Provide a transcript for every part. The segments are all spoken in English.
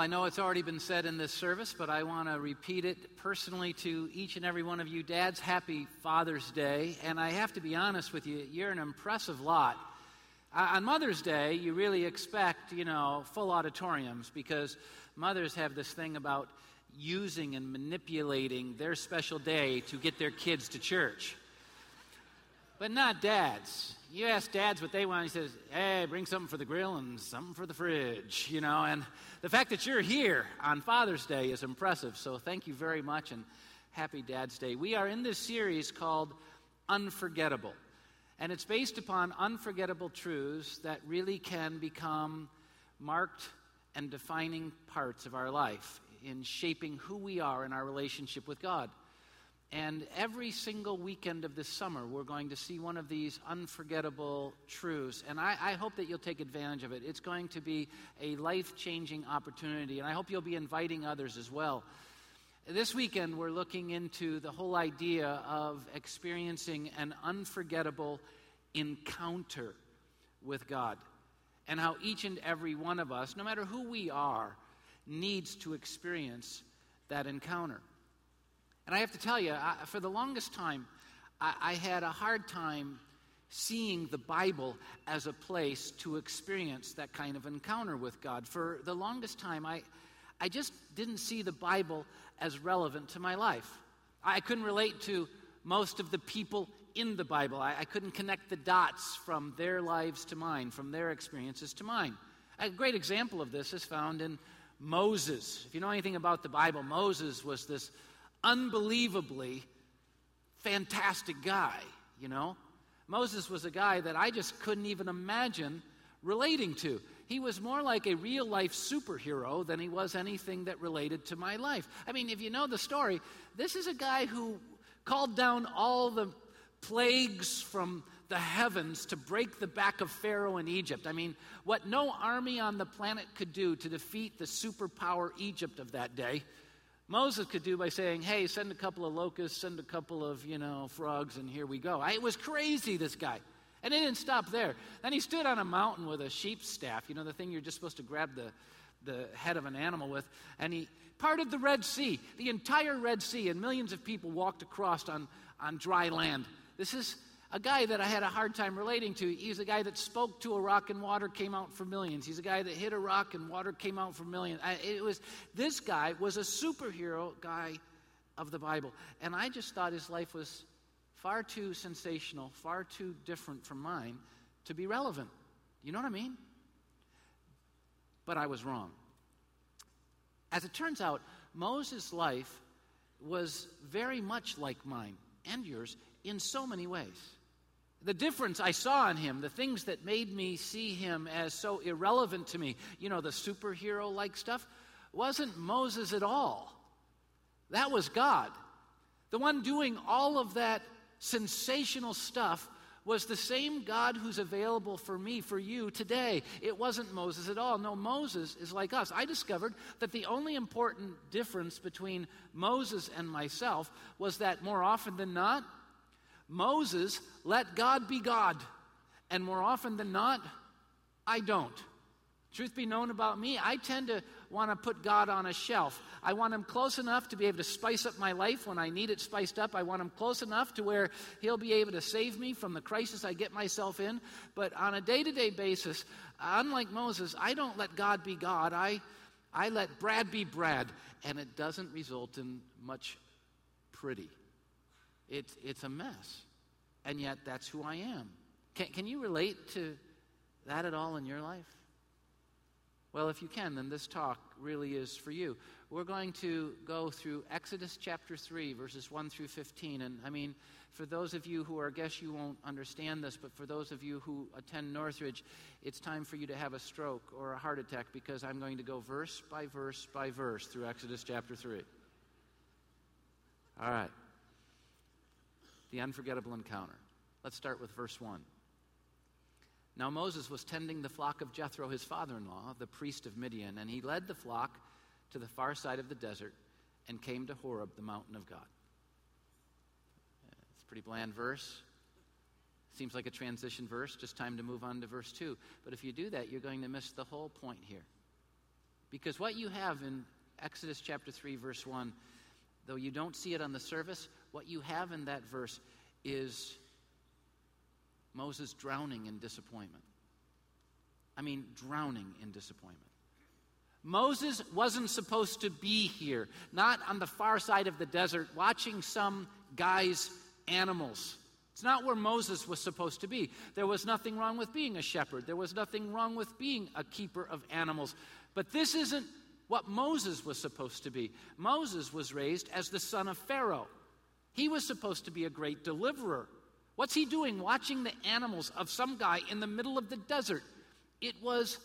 I know it's already been said in this service, but I want to repeat it personally to each and every one of you. Dads, happy Father's Day. And I have to be honest with you, you're an impressive lot. Uh, on Mother's Day, you really expect, you know, full auditoriums because mothers have this thing about using and manipulating their special day to get their kids to church. But not dads. You ask dads what they want, he says, hey, bring something for the grill and something for the fridge, you know. And the fact that you're here on Father's Day is impressive. So thank you very much and happy Dad's Day. We are in this series called Unforgettable. And it's based upon unforgettable truths that really can become marked and defining parts of our life in shaping who we are in our relationship with God. And every single weekend of this summer, we're going to see one of these unforgettable truths. And I, I hope that you'll take advantage of it. It's going to be a life changing opportunity. And I hope you'll be inviting others as well. This weekend, we're looking into the whole idea of experiencing an unforgettable encounter with God. And how each and every one of us, no matter who we are, needs to experience that encounter. And I have to tell you, I, for the longest time, I, I had a hard time seeing the Bible as a place to experience that kind of encounter with God. For the longest time, I, I just didn't see the Bible as relevant to my life. I couldn't relate to most of the people in the Bible. I, I couldn't connect the dots from their lives to mine, from their experiences to mine. A great example of this is found in Moses. If you know anything about the Bible, Moses was this unbelievably fantastic guy, you know? Moses was a guy that I just couldn't even imagine relating to. He was more like a real life superhero than he was anything that related to my life. I mean, if you know the story, this is a guy who called down all the plagues from the heavens to break the back of Pharaoh in Egypt. I mean, what no army on the planet could do to defeat the superpower Egypt of that day, Moses could do by saying, hey, send a couple of locusts, send a couple of, you know, frogs, and here we go. I, it was crazy, this guy. And it didn't stop there. Then he stood on a mountain with a sheep staff, you know, the thing you're just supposed to grab the, the head of an animal with, and he parted the Red Sea, the entire Red Sea, and millions of people walked across on, on dry land. This is a guy that I had a hard time relating to. He's a guy that spoke to a rock and water came out for millions. He's a guy that hit a rock and water came out for millions. I, it was this guy was a superhero guy of the Bible, and I just thought his life was far too sensational, far too different from mine to be relevant. You know what I mean? But I was wrong. As it turns out, Moses' life was very much like mine and yours in so many ways. The difference I saw in him, the things that made me see him as so irrelevant to me, you know, the superhero like stuff, wasn't Moses at all. That was God. The one doing all of that sensational stuff was the same God who's available for me, for you today. It wasn't Moses at all. No, Moses is like us. I discovered that the only important difference between Moses and myself was that more often than not, Moses let God be God. And more often than not, I don't. Truth be known about me, I tend to want to put God on a shelf. I want Him close enough to be able to spice up my life when I need it spiced up. I want Him close enough to where He'll be able to save me from the crisis I get myself in. But on a day to day basis, unlike Moses, I don't let God be God. I, I let Brad be Brad. And it doesn't result in much pretty. It's, it's a mess. And yet, that's who I am. Can, can you relate to that at all in your life? Well, if you can, then this talk really is for you. We're going to go through Exodus chapter 3, verses 1 through 15. And I mean, for those of you who are, I guess you won't understand this, but for those of you who attend Northridge, it's time for you to have a stroke or a heart attack because I'm going to go verse by verse by verse through Exodus chapter 3. All right the unforgettable encounter. Let's start with verse 1. Now Moses was tending the flock of Jethro, his father in law, the priest of Midian, and he led the flock to the far side of the desert and came to Horeb, the mountain of God. It's a pretty bland verse. Seems like a transition verse, just time to move on to verse 2. But if you do that, you're going to miss the whole point here. Because what you have in Exodus chapter 3, verse 1, though you don't see it on the surface, what you have in that verse is Moses drowning in disappointment. I mean, drowning in disappointment. Moses wasn't supposed to be here, not on the far side of the desert, watching some guy's animals. It's not where Moses was supposed to be. There was nothing wrong with being a shepherd, there was nothing wrong with being a keeper of animals. But this isn't what Moses was supposed to be. Moses was raised as the son of Pharaoh. He was supposed to be a great deliverer. What's he doing watching the animals of some guy in the middle of the desert? It was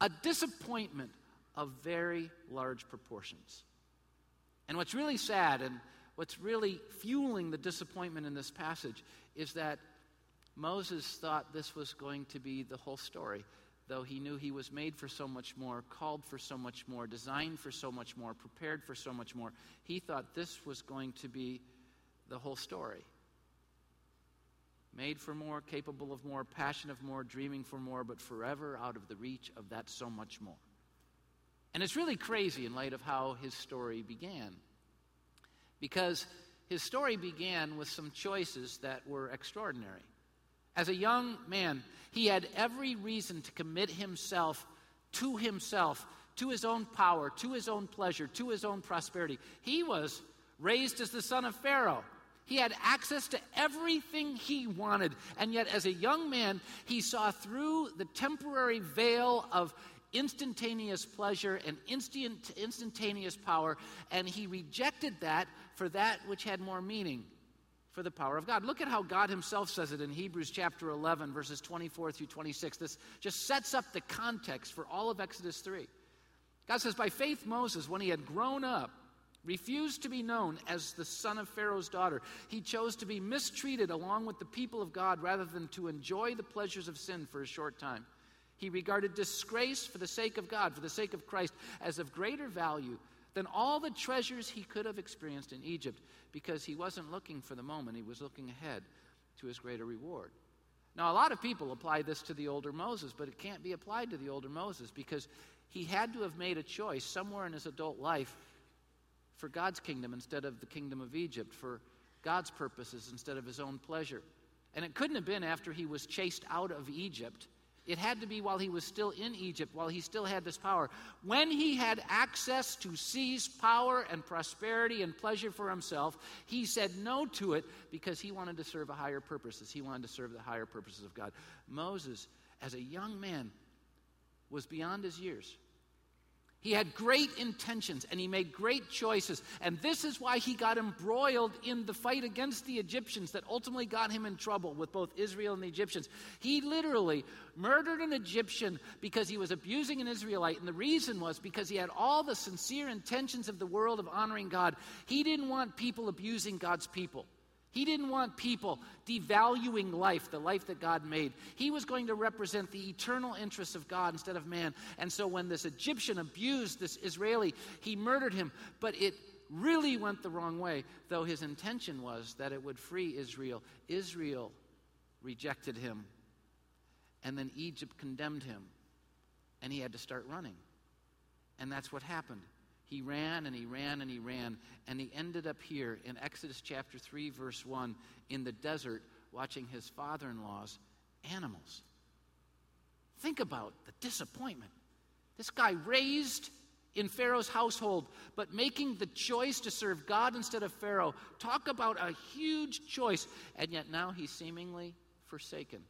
a disappointment of very large proportions. And what's really sad and what's really fueling the disappointment in this passage is that Moses thought this was going to be the whole story, though he knew he was made for so much more, called for so much more, designed for so much more, prepared for so much more. He thought this was going to be the whole story. Made for more, capable of more, passion of more, dreaming for more, but forever out of the reach of that so much more. And it's really crazy in light of how his story began. Because his story began with some choices that were extraordinary. As a young man, he had every reason to commit himself to himself, to his own power, to his own pleasure, to his own prosperity. He was raised as the son of Pharaoh. He had access to everything he wanted. And yet, as a young man, he saw through the temporary veil of instantaneous pleasure and instant, instantaneous power, and he rejected that for that which had more meaning for the power of God. Look at how God himself says it in Hebrews chapter 11, verses 24 through 26. This just sets up the context for all of Exodus 3. God says, By faith, Moses, when he had grown up, refused to be known as the son of Pharaoh's daughter. He chose to be mistreated along with the people of God rather than to enjoy the pleasures of sin for a short time. He regarded disgrace for the sake of God, for the sake of Christ, as of greater value than all the treasures he could have experienced in Egypt because he wasn't looking for the moment, he was looking ahead to his greater reward. Now, a lot of people apply this to the older Moses, but it can't be applied to the older Moses because he had to have made a choice somewhere in his adult life for God's kingdom instead of the kingdom of Egypt, for God's purposes instead of his own pleasure. And it couldn't have been after he was chased out of Egypt. It had to be while he was still in Egypt, while he still had this power. When he had access to seize power and prosperity and pleasure for himself, he said no to it because he wanted to serve a higher purposes. He wanted to serve the higher purposes of God. Moses, as a young man, was beyond his years. He had great intentions and he made great choices. And this is why he got embroiled in the fight against the Egyptians that ultimately got him in trouble with both Israel and the Egyptians. He literally murdered an Egyptian because he was abusing an Israelite. And the reason was because he had all the sincere intentions of the world of honoring God. He didn't want people abusing God's people. He didn't want people devaluing life, the life that God made. He was going to represent the eternal interests of God instead of man. And so when this Egyptian abused this Israeli, he murdered him. But it really went the wrong way, though his intention was that it would free Israel. Israel rejected him. And then Egypt condemned him. And he had to start running. And that's what happened. He ran and he ran and he ran, and he ended up here in Exodus chapter 3, verse 1, in the desert watching his father in law's animals. Think about the disappointment. This guy raised in Pharaoh's household, but making the choice to serve God instead of Pharaoh. Talk about a huge choice. And yet now he's seemingly forsaken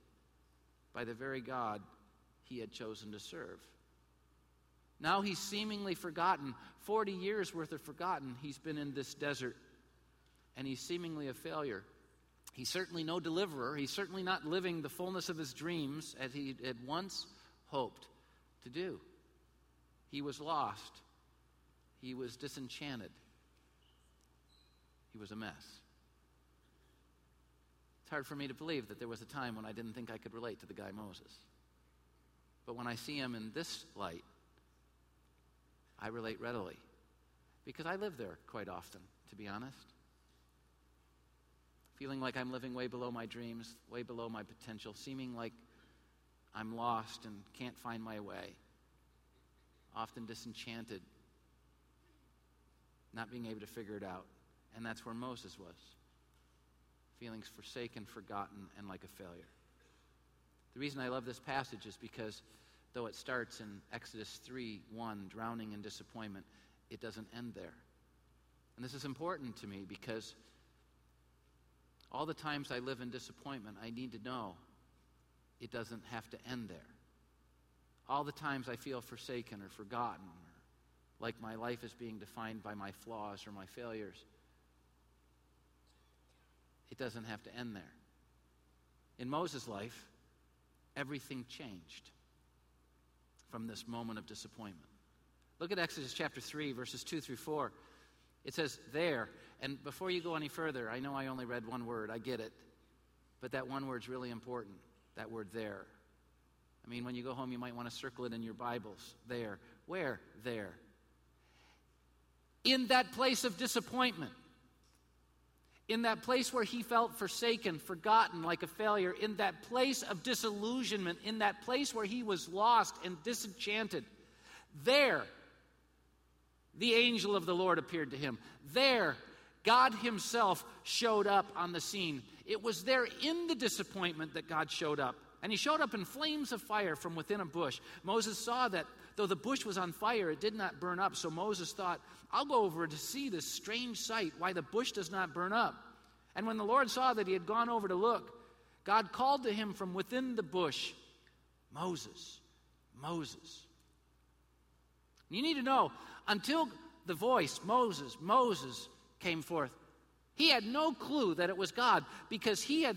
by the very God he had chosen to serve. Now he's seemingly forgotten. 40 years worth of forgotten. He's been in this desert, and he's seemingly a failure. He's certainly no deliverer. He's certainly not living the fullness of his dreams as he had once hoped to do. He was lost. He was disenchanted. He was a mess. It's hard for me to believe that there was a time when I didn't think I could relate to the guy Moses. But when I see him in this light, I relate readily because I live there quite often, to be honest. Feeling like I'm living way below my dreams, way below my potential, seeming like I'm lost and can't find my way. often disenchanted, not being able to figure it out. And that's where Moses was feelings forsaken, forgotten, and like a failure. The reason I love this passage is because though it starts in Exodus 3 1, drowning in disappointment, it doesn't end there. And this is important to me because all the times I live in disappointment, I need to know it doesn't have to end there. All the times I feel forsaken or forgotten, or like my life is being defined by my flaws or my failures, it doesn't have to end there. In Moses' life, everything changed from this moment of disappointment. Look at Exodus chapter 3, verses 2 through 4. It says, There. And before you go any further, I know I only read one word, I get it. But that one word's really important that word there. I mean, when you go home, you might want to circle it in your Bibles. There. Where? There. In that place of disappointment, in that place where he felt forsaken, forgotten, like a failure, in that place of disillusionment, in that place where he was lost and disenchanted, there, the angel of the Lord appeared to him. There, God Himself showed up on the scene. It was there in the disappointment that God showed up. And He showed up in flames of fire from within a bush. Moses saw that though the bush was on fire, it did not burn up. So Moses thought, I'll go over to see this strange sight, why the bush does not burn up. And when the Lord saw that he had gone over to look, God called to him from within the bush, Moses, Moses. You need to know, until the voice, Moses, Moses, came forth. He had no clue that it was God because he had,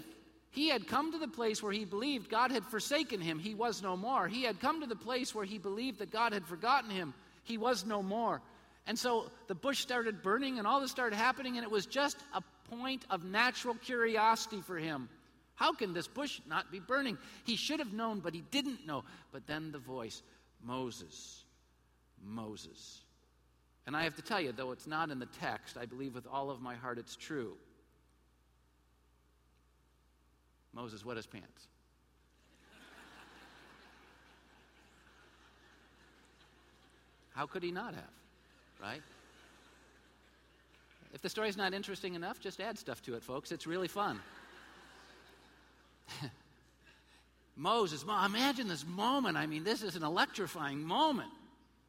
he had come to the place where he believed God had forsaken him. He was no more. He had come to the place where he believed that God had forgotten him. He was no more. And so the bush started burning and all this started happening, and it was just a point of natural curiosity for him. How can this bush not be burning? He should have known, but he didn't know. But then the voice Moses, Moses. And I have to tell you, though it's not in the text, I believe with all of my heart it's true. Moses wet his pants. How could he not have? Right? If the story's not interesting enough, just add stuff to it, folks. It's really fun. Moses, imagine this moment. I mean, this is an electrifying moment.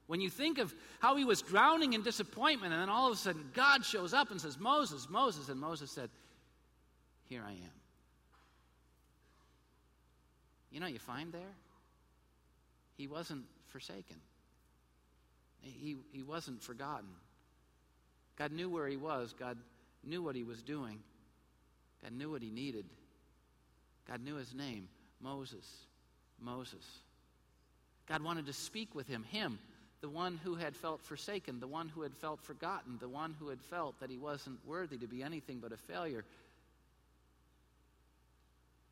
When you think of how he was drowning in disappointment, and then all of a sudden God shows up and says, Moses, Moses, and Moses said, Here I am. You know, you find there, he wasn't forsaken, he, he wasn't forgotten. God knew where he was, God knew what he was doing, God knew what he needed, God knew his name. Moses, Moses. God wanted to speak with him, him. The one who had felt forsaken, the one who had felt forgotten, the one who had felt that he wasn't worthy to be anything but a failure.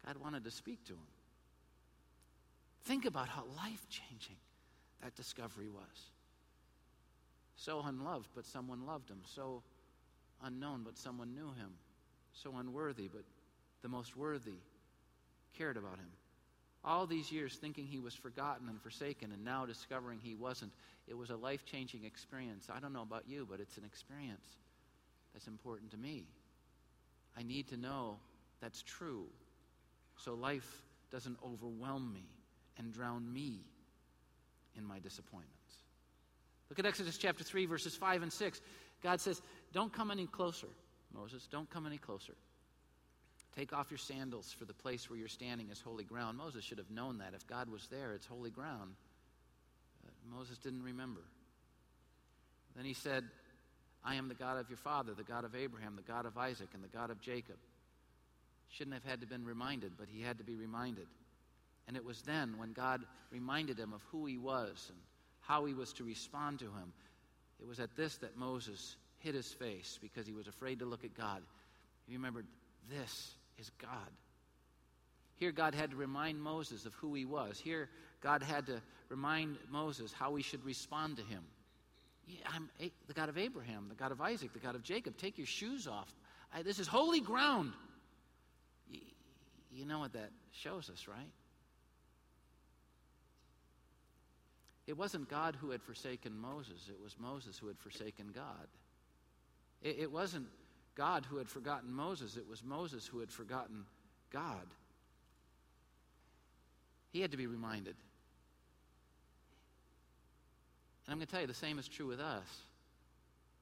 God wanted to speak to him. Think about how life changing that discovery was. So unloved, but someone loved him. So unknown, but someone knew him. So unworthy, but the most worthy cared about him all these years thinking he was forgotten and forsaken and now discovering he wasn't. It was a life changing experience. I don't know about you, but it's an experience that's important to me. I need to know that's true so life doesn't overwhelm me and drown me in my disappointments. Look at Exodus chapter 3, verses 5 and 6. God says, Don't come any closer, Moses. Don't come any closer. Take off your sandals, for the place where you're standing is holy ground. Moses should have known that. If God was there, it's holy ground. Uh, Moses didn't remember. Then he said, I am the God of your father, the God of Abraham, the God of Isaac, and the God of Jacob. Shouldn't have had to been reminded, but he had to be reminded. And it was then when God reminded him of who he was and how he was to respond to him. It was at this that Moses hid his face because he was afraid to look at God. He remembered, this is God. Here, God had to remind Moses of who he was. Here, God had to remind Moses how he should respond to him. Yeah, I'm the God of Abraham, the God of Isaac, the God of Jacob. Take your shoes off. I, this is holy ground. You know what that shows us, right? It wasn't God who had forsaken Moses, it was Moses who had forsaken God. It, it wasn't God who had forgotten Moses, it was Moses who had forgotten God. He had to be reminded. And I'm going to tell you, the same is true with us.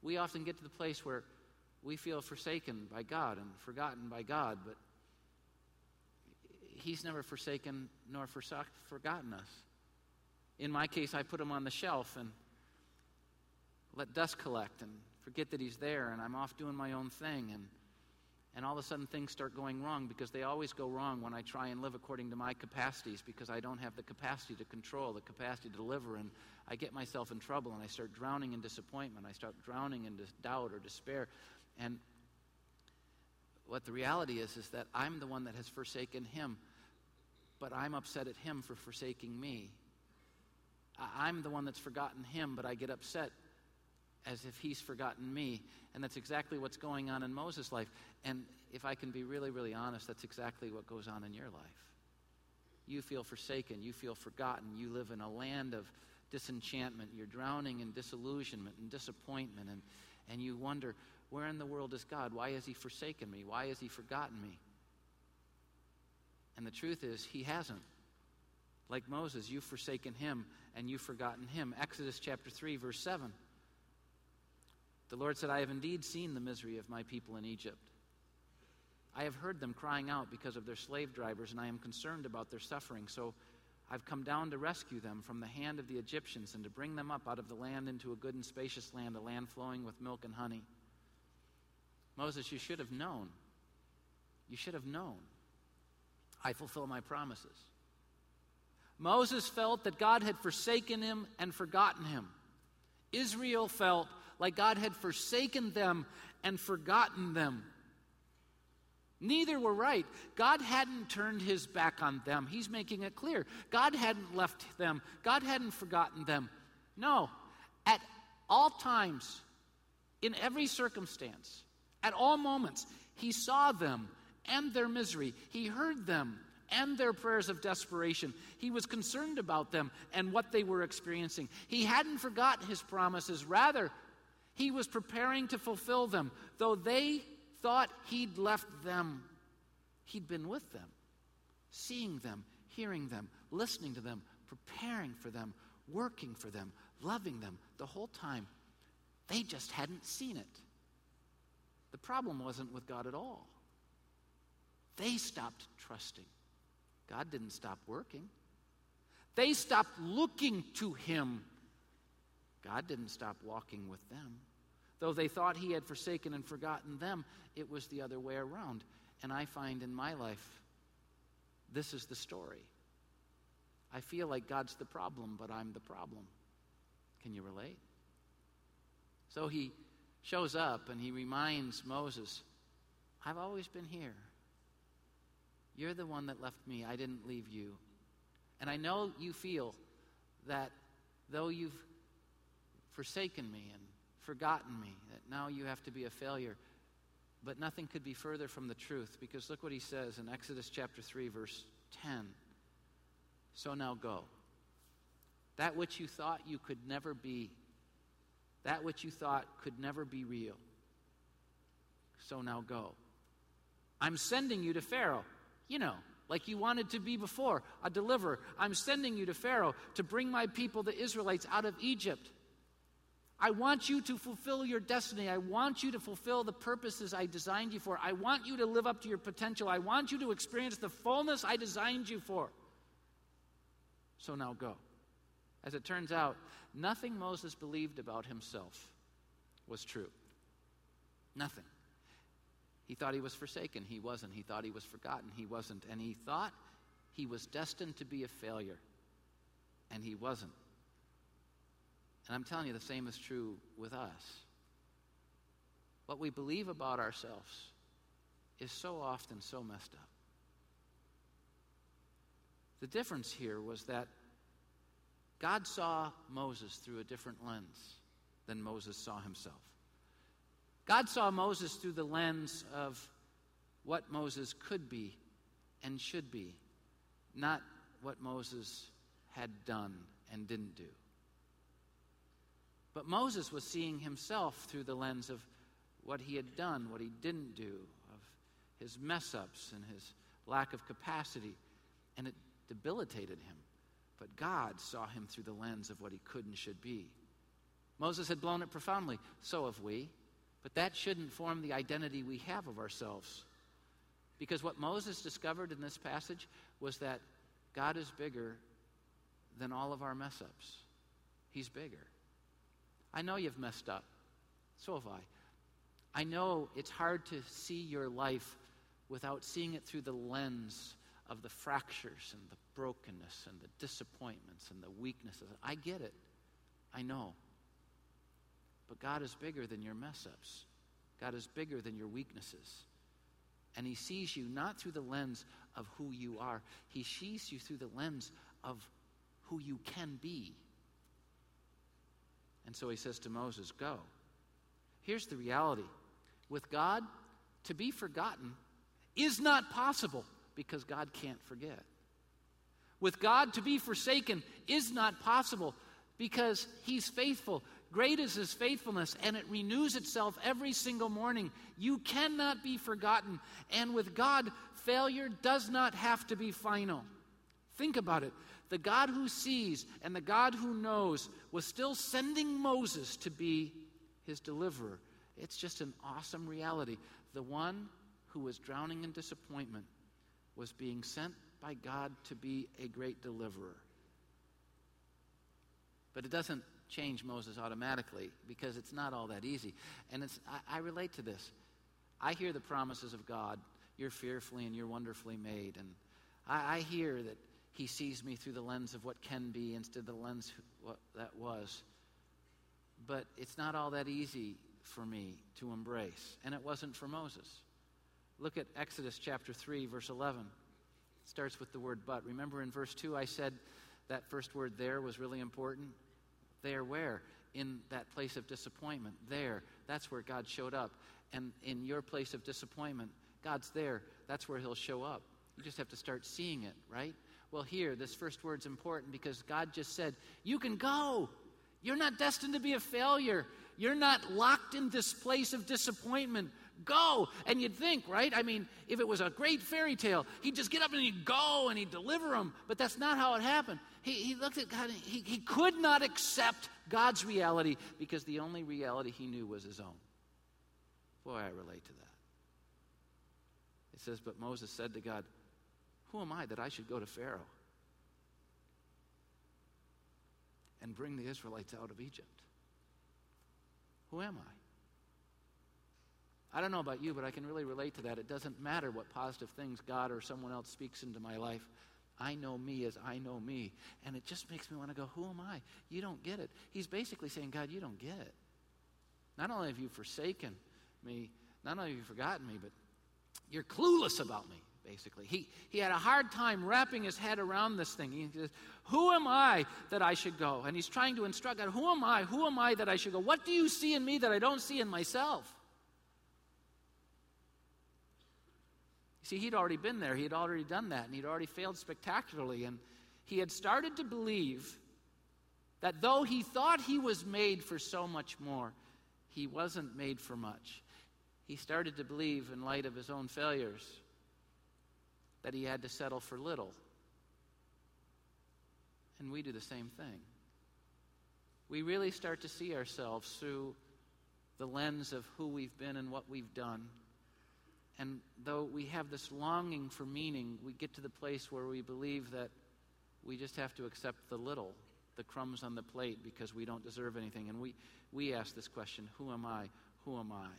We often get to the place where we feel forsaken by God and forgotten by God, but He's never forsaken nor forgotten us. In my case, I put Him on the shelf and let dust collect and forget that He's there, and I'm off doing my own thing. And and all of a sudden things start going wrong because they always go wrong when I try and live according to my capacities because I don't have the capacity to control, the capacity to deliver, and I get myself in trouble and I start drowning in disappointment. I start drowning in doubt or despair. And what the reality is is that I'm the one that has forsaken him, but I'm upset at him for forsaking me. I'm the one that's forgotten him, but I get upset as if he's forgotten me. And that's exactly what's going on in Moses' life. And if I can be really, really honest, that's exactly what goes on in your life. You feel forsaken, you feel forgotten, you live in a land of disenchantment, you're drowning in disillusionment and disappointment, and, and you wonder, where in the world is God? Why has he forsaken me? Why has he forgotten me? And the truth is, he hasn't. Like Moses, you've forsaken him and you've forgotten him. Exodus chapter 3, verse 7. The Lord said, I have indeed seen the misery of my people in Egypt. I have heard them crying out because of their slave drivers, and I am concerned about their suffering. So I've come down to rescue them from the hand of the Egyptians and to bring them up out of the land into a good and spacious land, a land flowing with milk and honey. Moses, you should have known. You should have known. I fulfill my promises. Moses felt that God had forsaken him and forgotten him. Israel felt like God had forsaken them and forgotten them. Neither were right. God hadn't turned his back on them. He's making it clear. God hadn't left them, God hadn't forgotten them. No, at all times, in every circumstance, at all moments, he saw them and their misery. He heard them and their prayers of desperation. He was concerned about them and what they were experiencing. He hadn't forgotten his promises. Rather, he was preparing to fulfill them. Though they thought he'd left them, he'd been with them, seeing them, hearing them, listening to them, preparing for them, working for them, loving them the whole time. They just hadn't seen it. The problem wasn't with God at all. They stopped trusting. God didn't stop working. They stopped looking to Him God didn't stop walking with them. Though they thought He had forsaken and forgotten them, it was the other way around. And I find in my life, this is the story. I feel like God's the problem, but I'm the problem. Can you relate? So he shows up and he reminds Moses, I've always been here. You're the one that left me. I didn't leave you. And I know you feel that though you've forsaken me and forgotten me, that now you have to be a failure. But nothing could be further from the truth because look what he says in Exodus chapter 3, verse 10. So now go. That which you thought you could never be, that which you thought could never be real. So now go. I'm sending you to Pharaoh. You know, like you wanted to be before, a deliverer. I'm sending you to Pharaoh to bring my people, the Israelites, out of Egypt. I want you to fulfill your destiny. I want you to fulfill the purposes I designed you for. I want you to live up to your potential. I want you to experience the fullness I designed you for. So now go. As it turns out, nothing Moses believed about himself was true. Nothing. He thought he was forsaken. He wasn't. He thought he was forgotten. He wasn't. And he thought he was destined to be a failure. And he wasn't. And I'm telling you, the same is true with us. What we believe about ourselves is so often so messed up. The difference here was that God saw Moses through a different lens than Moses saw himself. God saw Moses through the lens of what Moses could be and should be, not what Moses had done and didn't do. But Moses was seeing himself through the lens of what he had done, what he didn't do, of his mess ups and his lack of capacity, and it debilitated him. But God saw him through the lens of what he could and should be. Moses had blown it profoundly, so have we. But that shouldn't form the identity we have of ourselves. Because what Moses discovered in this passage was that God is bigger than all of our mess ups. He's bigger. I know you've messed up. So have I. I know it's hard to see your life without seeing it through the lens of the fractures and the brokenness and the disappointments and the weaknesses. I get it. I know. But God is bigger than your mess ups, God is bigger than your weaknesses. And He sees you not through the lens of who you are, He sees you through the lens of who you can be. And so He says to Moses, Go. Here's the reality with God, to be forgotten is not possible because God can't forget. With God, to be forsaken is not possible because He's faithful. Great is his faithfulness, and it renews itself every single morning. You cannot be forgotten. And with God, failure does not have to be final. Think about it. The God who sees and the God who knows was still sending Moses to be his deliverer. It's just an awesome reality. The one who was drowning in disappointment was being sent by God to be a great deliverer. But it doesn't change Moses automatically because it's not all that easy. And it's, I, I relate to this. I hear the promises of God you're fearfully and you're wonderfully made. And I, I hear that He sees me through the lens of what can be instead of the lens what that was. But it's not all that easy for me to embrace. And it wasn't for Moses. Look at Exodus chapter 3, verse 11. It starts with the word but. Remember in verse 2, I said that first word there was really important? There, where? In that place of disappointment. There. That's where God showed up. And in your place of disappointment, God's there. That's where He'll show up. You just have to start seeing it, right? Well, here, this first word's important because God just said, You can go. You're not destined to be a failure. You're not locked in this place of disappointment. Go. And you'd think, right? I mean, if it was a great fairy tale, he'd just get up and he'd go and he'd deliver them. But that's not how it happened. He, he looked at God he, he could not accept God's reality because the only reality he knew was his own. Boy, I relate to that. It says, But Moses said to God, Who am I that I should go to Pharaoh and bring the Israelites out of Egypt? Who am I? I don't know about you, but I can really relate to that. It doesn't matter what positive things God or someone else speaks into my life. I know me as I know me. And it just makes me want to go, Who am I? You don't get it. He's basically saying, God, you don't get it. Not only have you forsaken me, not only have you forgotten me, but you're clueless about me, basically. He, he had a hard time wrapping his head around this thing. He says, Who am I that I should go? And he's trying to instruct God, Who am I? Who am I that I should go? What do you see in me that I don't see in myself? See, he'd already been there. He had already done that, and he'd already failed spectacularly. And he had started to believe that though he thought he was made for so much more, he wasn't made for much. He started to believe, in light of his own failures, that he had to settle for little. And we do the same thing. We really start to see ourselves through the lens of who we've been and what we've done and though we have this longing for meaning, we get to the place where we believe that we just have to accept the little, the crumbs on the plate, because we don't deserve anything. And we, we ask this question Who am I? Who am I?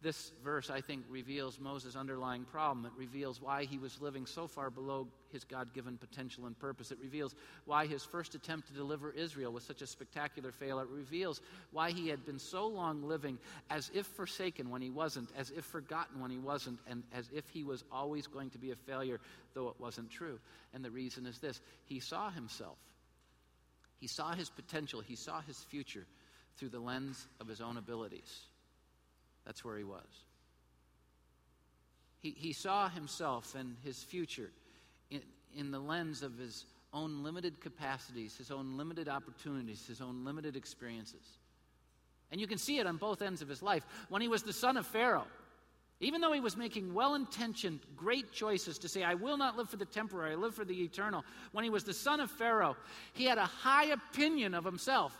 This verse, I think, reveals Moses' underlying problem. It reveals why he was living so far below his God given potential and purpose. It reveals why his first attempt to deliver Israel was such a spectacular failure. It reveals why he had been so long living as if forsaken when he wasn't, as if forgotten when he wasn't, and as if he was always going to be a failure, though it wasn't true. And the reason is this he saw himself, he saw his potential, he saw his future through the lens of his own abilities. That's where he was. He, he saw himself and his future in, in the lens of his own limited capacities, his own limited opportunities, his own limited experiences. And you can see it on both ends of his life. When he was the son of Pharaoh, even though he was making well intentioned, great choices to say, I will not live for the temporary, I live for the eternal, when he was the son of Pharaoh, he had a high opinion of himself.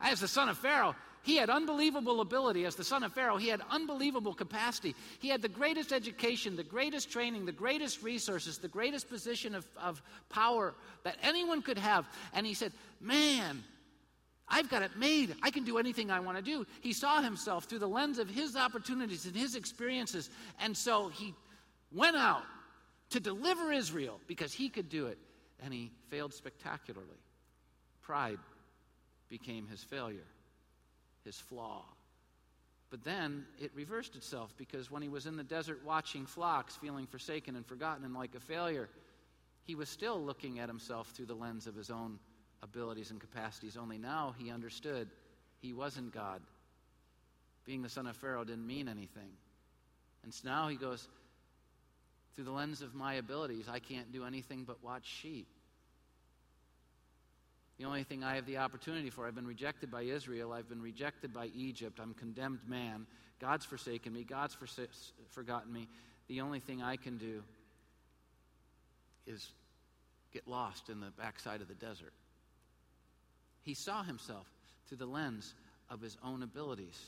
As the son of Pharaoh, he had unbelievable ability. As the son of Pharaoh, he had unbelievable capacity. He had the greatest education, the greatest training, the greatest resources, the greatest position of, of power that anyone could have. And he said, Man, I've got it made. I can do anything I want to do. He saw himself through the lens of his opportunities and his experiences. And so he went out to deliver Israel because he could do it. And he failed spectacularly. Pride became his failure, his flaw. But then it reversed itself because when he was in the desert watching flocks, feeling forsaken and forgotten and like a failure, he was still looking at himself through the lens of his own abilities and capacities, only now he understood he wasn't God. Being the son of Pharaoh didn't mean anything. And so now he goes, through the lens of my abilities, I can't do anything but watch sheep. The only thing I have the opportunity for, I've been rejected by Israel, I've been rejected by Egypt, I'm condemned man. God's forsaken me, God's forgotten me. The only thing I can do is get lost in the backside of the desert. He saw himself through the lens of his own abilities,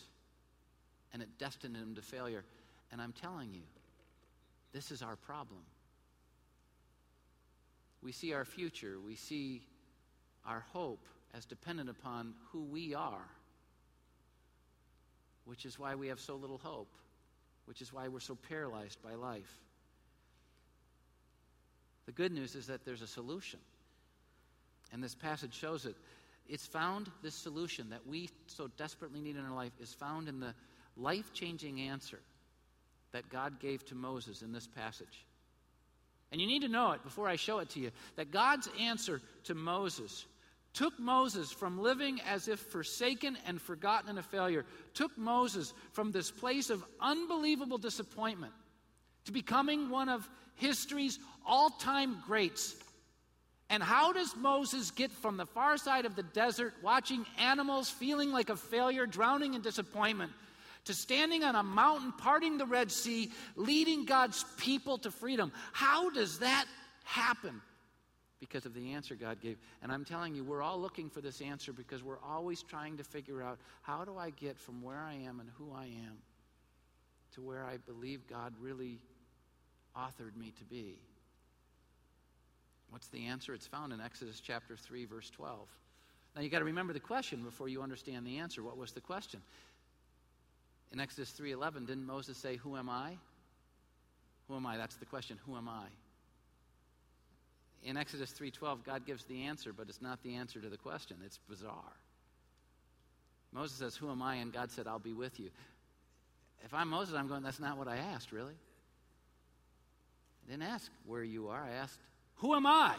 and it destined him to failure. And I'm telling you, this is our problem. We see our future, we see our hope as dependent upon who we are, which is why we have so little hope, which is why we're so paralyzed by life. The good news is that there's a solution. And this passage shows it. It's found, this solution that we so desperately need in our life is found in the life changing answer that God gave to Moses in this passage. And you need to know it before I show it to you that God's answer to Moses took Moses from living as if forsaken and forgotten and a failure, took Moses from this place of unbelievable disappointment to becoming one of history's all time greats and how does Moses get from the far side of the desert, watching animals, feeling like a failure, drowning in disappointment, to standing on a mountain, parting the Red Sea, leading God's people to freedom? How does that happen? Because of the answer God gave. And I'm telling you, we're all looking for this answer because we're always trying to figure out how do I get from where I am and who I am to where I believe God really authored me to be. What's the answer? It's found in Exodus chapter 3, verse 12. Now you got to remember the question before you understand the answer. What was the question? In Exodus 3:11, didn't Moses say, "Who am I?" Who am I? That's the question. Who am I? In Exodus 3:12, God gives the answer, but it's not the answer to the question. It's bizarre. Moses says, "Who am I?" and God said, "I'll be with you." If I'm Moses, I'm going, that's not what I asked, really. I didn't ask where you are. I asked who am I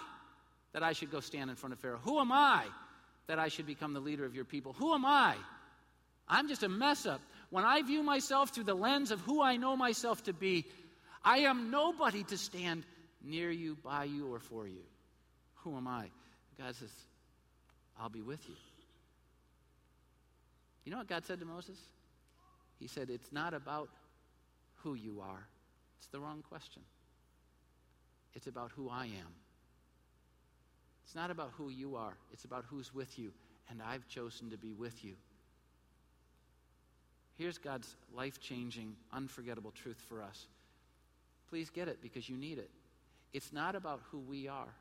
that I should go stand in front of Pharaoh? Who am I that I should become the leader of your people? Who am I? I'm just a mess up. When I view myself through the lens of who I know myself to be, I am nobody to stand near you, by you, or for you. Who am I? God says, I'll be with you. You know what God said to Moses? He said, It's not about who you are. It's the wrong question. It's about who I am. It's not about who you are, it's about who's with you. And I've chosen to be with you. Here's God's life changing, unforgettable truth for us. Please get it because you need it. It's not about who we are,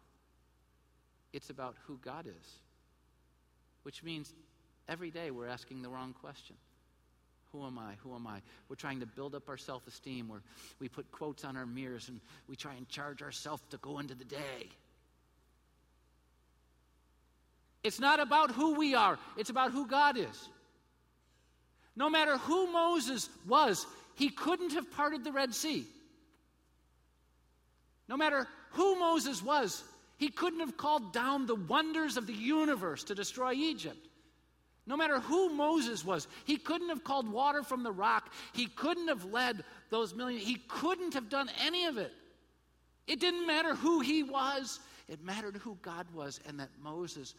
it's about who God is. Which means every day we're asking the wrong question. Who am I? Who am I? We're trying to build up our self esteem we put quotes on our mirrors and we try and charge ourselves to go into the day. It's not about who we are, it's about who God is. No matter who Moses was, he couldn't have parted the Red Sea. No matter who Moses was, he couldn't have called down the wonders of the universe to destroy Egypt. No matter who Moses was, he couldn't have called water from the rock. He couldn't have led those millions. He couldn't have done any of it. It didn't matter who he was. It mattered who God was and that Moses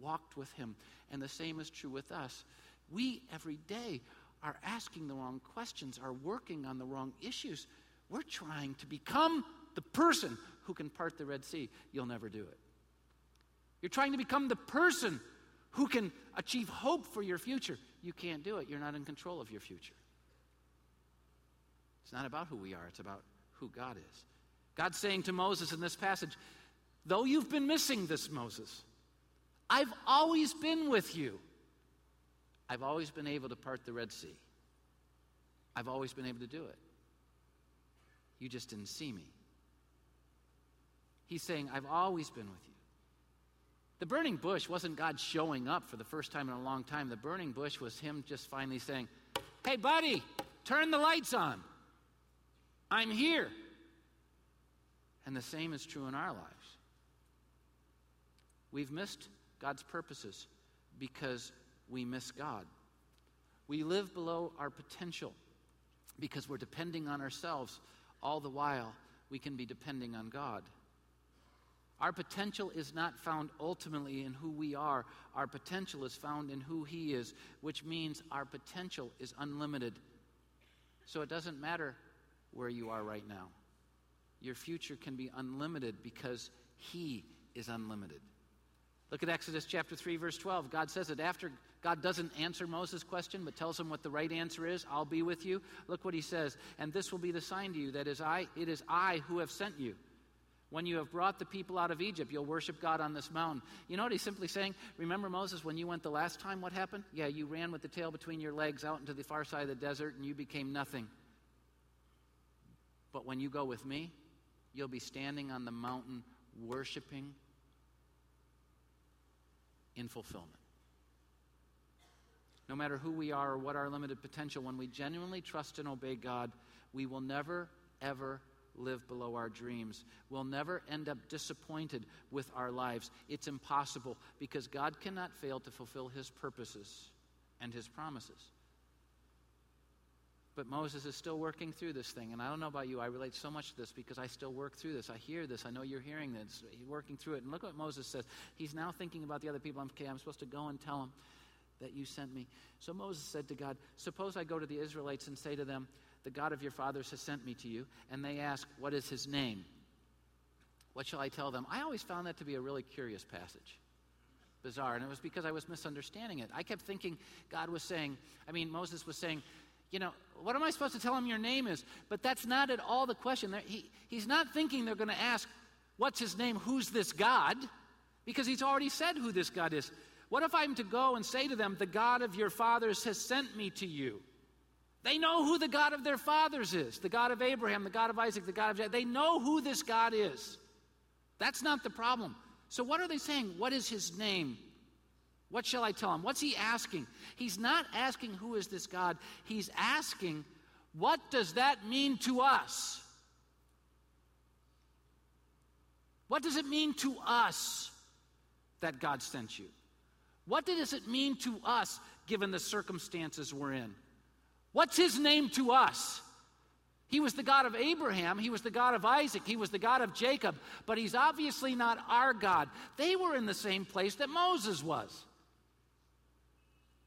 walked with him. And the same is true with us. We, every day, are asking the wrong questions, are working on the wrong issues. We're trying to become the person who can part the Red Sea. You'll never do it. You're trying to become the person who can achieve hope for your future. You can't do it. You're not in control of your future. It's not about who we are, it's about who God is. God's saying to Moses in this passage, though you've been missing this, Moses, I've always been with you. I've always been able to part the Red Sea. I've always been able to do it. You just didn't see me. He's saying, I've always been with you. The burning bush wasn't God showing up for the first time in a long time. The burning bush was Him just finally saying, Hey, buddy, turn the lights on. I'm here. And the same is true in our lives. We've missed God's purposes because we miss God. We live below our potential because we're depending on ourselves. All the while, we can be depending on God. Our potential is not found ultimately in who we are. Our potential is found in who He is, which means our potential is unlimited. So it doesn't matter where you are right now. Your future can be unlimited because He is unlimited. Look at Exodus chapter 3, verse 12. God says that after God doesn't answer Moses' question, but tells him what the right answer is, I'll be with you. Look what he says. And this will be the sign to you that is I, it is I who have sent you. When you have brought the people out of Egypt, you'll worship God on this mountain. You know what he's simply saying? Remember, Moses, when you went the last time, what happened? Yeah, you ran with the tail between your legs out into the far side of the desert and you became nothing. But when you go with me, you'll be standing on the mountain worshiping in fulfillment. No matter who we are or what our limited potential, when we genuinely trust and obey God, we will never, ever live below our dreams. We'll never end up disappointed with our lives. It's impossible because God cannot fail to fulfill His purposes and His promises. But Moses is still working through this thing. And I don't know about you, I relate so much to this because I still work through this. I hear this. I know you're hearing this. He's working through it. And look what Moses says. He's now thinking about the other people. Okay, I'm supposed to go and tell them that you sent me. So Moses said to God, Suppose I go to the Israelites and say to them, The God of your fathers has sent me to you. And they ask, What is his name? What shall I tell them? I always found that to be a really curious passage bizarre. And it was because I was misunderstanding it. I kept thinking God was saying, I mean, Moses was saying, you know, what am I supposed to tell him your name is? But that's not at all the question. He, he's not thinking they're going to ask, what's his name? Who's this God? Because he's already said who this God is. What if I'm to go and say to them, the God of your fathers has sent me to you? They know who the God of their fathers is the God of Abraham, the God of Isaac, the God of Jacob. They know who this God is. That's not the problem. So, what are they saying? What is his name? What shall I tell him? What's he asking? He's not asking, Who is this God? He's asking, What does that mean to us? What does it mean to us that God sent you? What does it mean to us given the circumstances we're in? What's his name to us? He was the God of Abraham. He was the God of Isaac. He was the God of Jacob. But he's obviously not our God. They were in the same place that Moses was.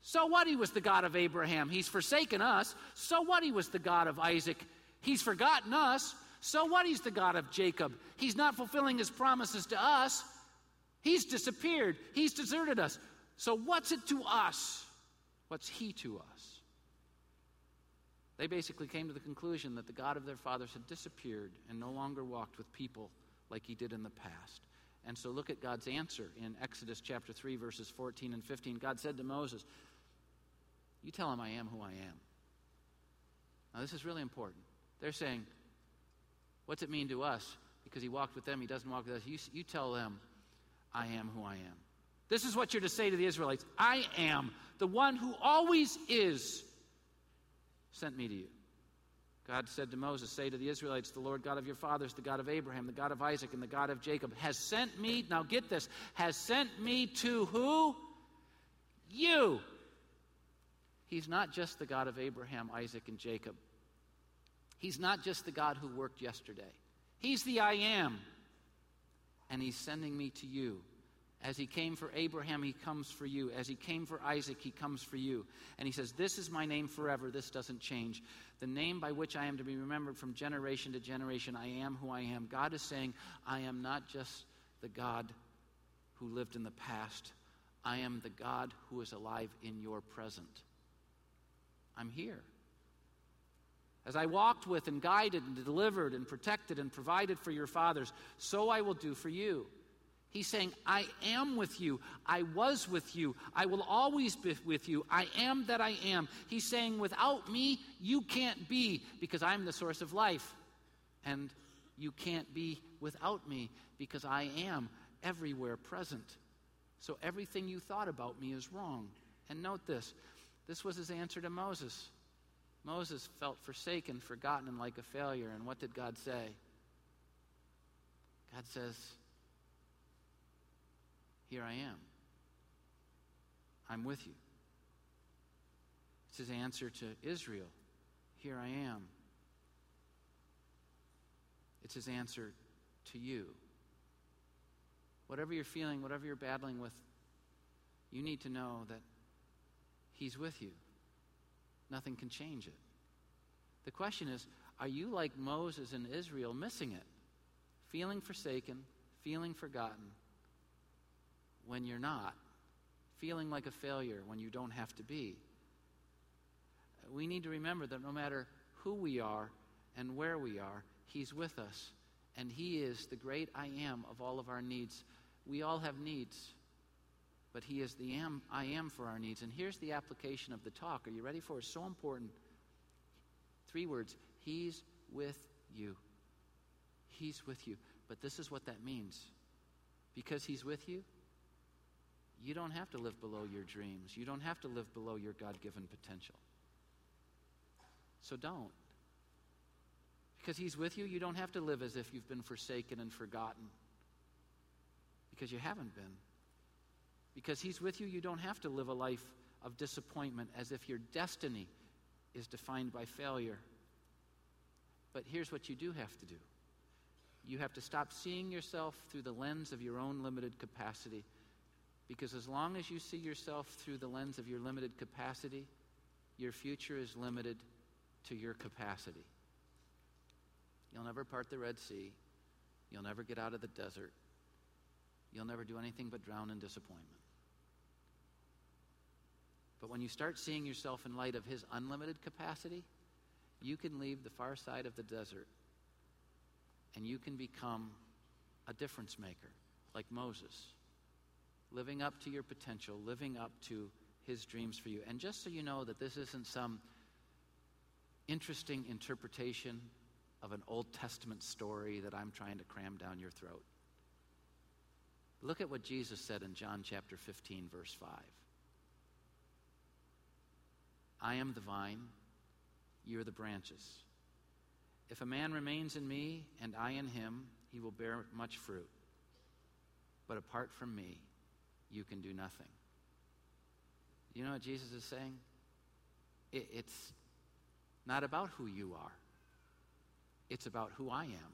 So what? He was the God of Abraham. He's forsaken us. So what? He was the God of Isaac. He's forgotten us. So what? He's the God of Jacob. He's not fulfilling his promises to us. He's disappeared. He's deserted us. So what's it to us? What's he to us? They basically came to the conclusion that the God of their fathers had disappeared and no longer walked with people like he did in the past. And so look at God's answer in Exodus chapter 3, verses 14 and 15. God said to Moses, you tell them I am who I am. Now, this is really important. They're saying, What's it mean to us? Because he walked with them, he doesn't walk with us. You, you tell them, I am who I am. This is what you're to say to the Israelites I am the one who always is sent me to you. God said to Moses, Say to the Israelites, The Lord God of your fathers, the God of Abraham, the God of Isaac, and the God of Jacob, has sent me, now get this, has sent me to who? You. He's not just the God of Abraham, Isaac, and Jacob. He's not just the God who worked yesterday. He's the I am. and he's sending me to you. As he came for Abraham, he comes for you. As he came for Isaac, he comes for you. And he says, This is my name forever. This doesn't change. The name by which I am to be remembered from generation to generation. I am who I am. God is saying, I am not just the God who lived in the past, I am the God who is alive in your present. I'm here. As I walked with and guided and delivered and protected and provided for your fathers, so I will do for you. He's saying, I am with you. I was with you. I will always be with you. I am that I am. He's saying, without me, you can't be because I'm the source of life. And you can't be without me because I am everywhere present. So everything you thought about me is wrong. And note this this was his answer to Moses. Moses felt forsaken, forgotten, and like a failure. And what did God say? God says, here I am. I'm with you. It's his answer to Israel. Here I am. It's his answer to you. Whatever you're feeling, whatever you're battling with, you need to know that he's with you. Nothing can change it. The question is are you like Moses and Israel, missing it? Feeling forsaken, feeling forgotten, when you're not, feeling like a failure when you don't have to be. We need to remember that no matter who we are and where we are, He's with us. And He is the great I am of all of our needs. We all have needs, but He is the am, I am for our needs. And here's the application of the talk. Are you ready for it? It's so important. Three words He's with you. He's with you. But this is what that means. Because He's with you, you don't have to live below your dreams. You don't have to live below your God given potential. So don't. Because He's with you, you don't have to live as if you've been forsaken and forgotten. Because you haven't been. Because He's with you, you don't have to live a life of disappointment as if your destiny is defined by failure. But here's what you do have to do you have to stop seeing yourself through the lens of your own limited capacity because as long as you see yourself through the lens of your limited capacity, your future is limited to your capacity. You'll never part the Red Sea. You'll never get out of the desert. You'll never do anything but drown in disappointment. But when you start seeing yourself in light of His unlimited capacity, you can leave the far side of the desert and you can become a difference maker like Moses living up to your potential, living up to his dreams for you. And just so you know that this isn't some interesting interpretation of an Old Testament story that I'm trying to cram down your throat. Look at what Jesus said in John chapter 15, verse 5. I am the vine, you are the branches. If a man remains in me and I in him, he will bear much fruit. But apart from me, you can do nothing. You know what Jesus is saying? It, it's not about who you are, it's about who I am.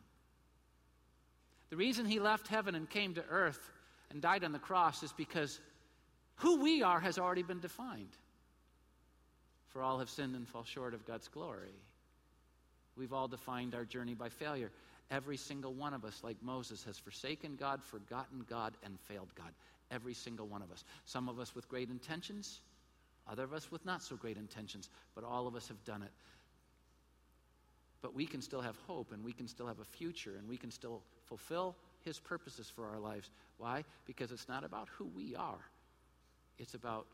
The reason he left heaven and came to earth and died on the cross is because who we are has already been defined. For all have sinned and fall short of God's glory. We've all defined our journey by failure. Every single one of us, like Moses, has forsaken God, forgotten God, and failed God. Every single one of us. Some of us with great intentions, other of us with not so great intentions, but all of us have done it. But we can still have hope and we can still have a future and we can still fulfill His purposes for our lives. Why? Because it's not about who we are, it's about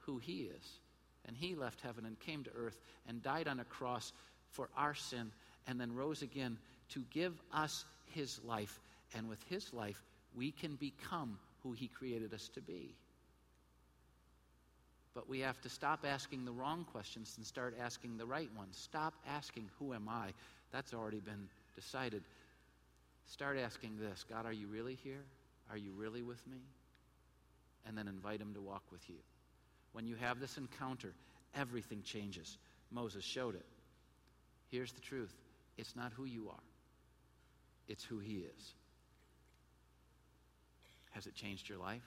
who He is. And He left heaven and came to earth and died on a cross for our sin and then rose again to give us His life. And with His life, we can become who He created us to be. But we have to stop asking the wrong questions and start asking the right ones. Stop asking, Who am I? That's already been decided. Start asking this God, are you really here? Are you really with me? And then invite Him to walk with you. When you have this encounter, everything changes. Moses showed it. Here's the truth it's not who you are, it's who He is. Has it changed your life?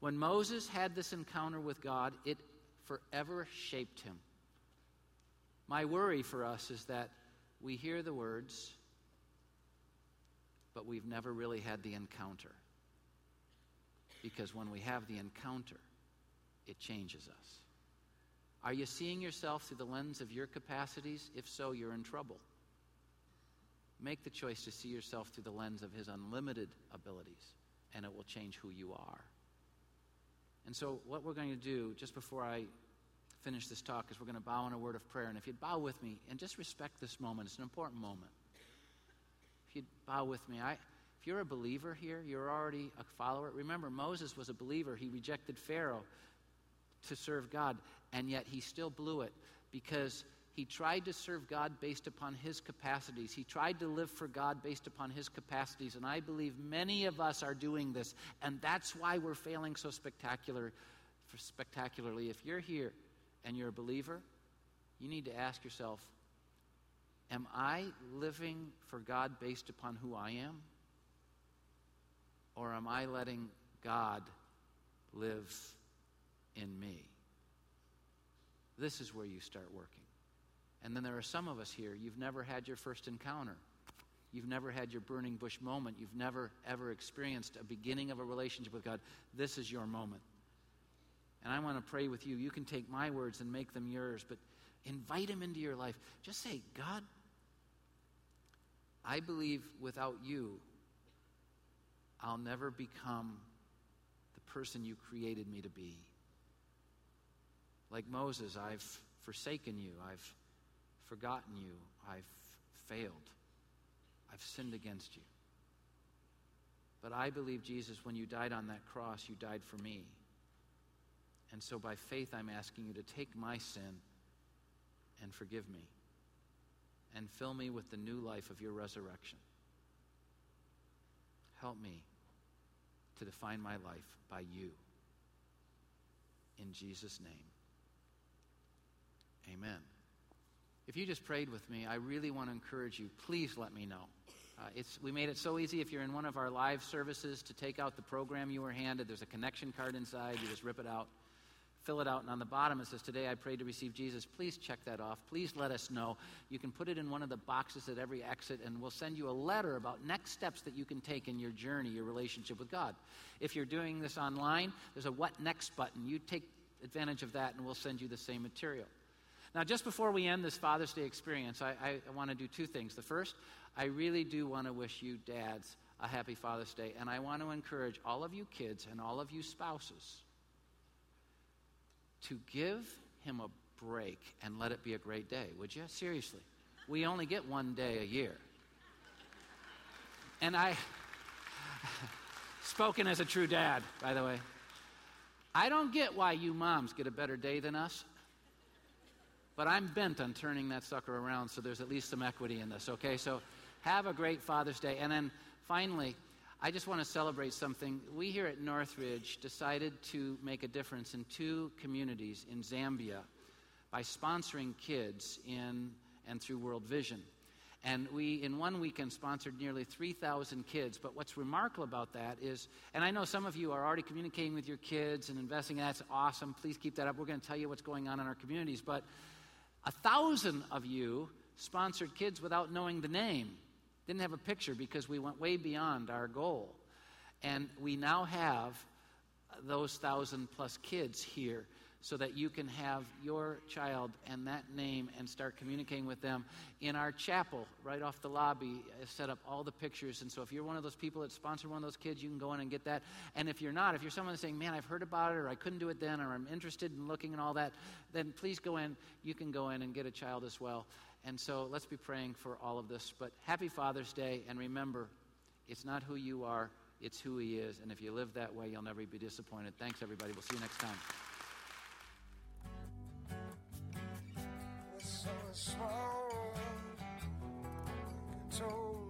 When Moses had this encounter with God, it forever shaped him. My worry for us is that we hear the words, but we've never really had the encounter. Because when we have the encounter, it changes us. Are you seeing yourself through the lens of your capacities? If so, you're in trouble. Make the choice to see yourself through the lens of His unlimited abilities, and it will change who you are. And so, what we're going to do just before I finish this talk is we're going to bow in a word of prayer. And if you'd bow with me and just respect this moment, it's an important moment. If you'd bow with me, I, if you're a believer here, you're already a follower. Remember, Moses was a believer. He rejected Pharaoh to serve God, and yet he still blew it because he tried to serve God based upon his capacities. He tried to live for God based upon his capacities. And I believe many of us are doing this. And that's why we're failing so spectacular, spectacularly. If you're here and you're a believer, you need to ask yourself Am I living for God based upon who I am? Or am I letting God live in me? This is where you start working. And then there are some of us here, you've never had your first encounter. You've never had your burning bush moment. You've never, ever experienced a beginning of a relationship with God. This is your moment. And I want to pray with you. You can take my words and make them yours, but invite Him into your life. Just say, God, I believe without you, I'll never become the person you created me to be. Like Moses, I've forsaken you. I've forgotten you. I've failed. I've sinned against you. But I believe, Jesus, when you died on that cross, you died for me. And so by faith, I'm asking you to take my sin and forgive me and fill me with the new life of your resurrection. Help me to define my life by you. In Jesus' name, amen. If you just prayed with me, I really want to encourage you. Please let me know. Uh, it's, we made it so easy if you're in one of our live services to take out the program you were handed. There's a connection card inside. You just rip it out, fill it out, and on the bottom it says, Today I prayed to receive Jesus. Please check that off. Please let us know. You can put it in one of the boxes at every exit, and we'll send you a letter about next steps that you can take in your journey, your relationship with God. If you're doing this online, there's a What Next button. You take advantage of that, and we'll send you the same material. Now, just before we end this Father's Day experience, I, I, I want to do two things. The first, I really do want to wish you dads a happy Father's Day, and I want to encourage all of you kids and all of you spouses to give him a break and let it be a great day, would you? Seriously. We only get one day a year. And I, spoken as a true dad, by the way, I don't get why you moms get a better day than us. But I'm bent on turning that sucker around so there's at least some equity in this, okay? So have a great Father's Day. And then finally, I just want to celebrate something. We here at Northridge decided to make a difference in two communities in Zambia by sponsoring kids in and through World Vision. And we, in one weekend, sponsored nearly 3,000 kids. But what's remarkable about that is, and I know some of you are already communicating with your kids and investing. That's awesome. Please keep that up. We're going to tell you what's going on in our communities. But a thousand of you sponsored kids without knowing the name. Didn't have a picture because we went way beyond our goal. And we now have those thousand plus kids here so that you can have your child and that name and start communicating with them. In our chapel, right off the lobby, I set up all the pictures. And so if you're one of those people that sponsor one of those kids, you can go in and get that. And if you're not, if you're someone saying, man, I've heard about it, or I couldn't do it then, or I'm interested in looking and all that, then please go in. You can go in and get a child as well. And so let's be praying for all of this. But happy Father's Day. And remember, it's not who you are, it's who He is. And if you live that way, you'll never be disappointed. Thanks, everybody. We'll see you next time. Told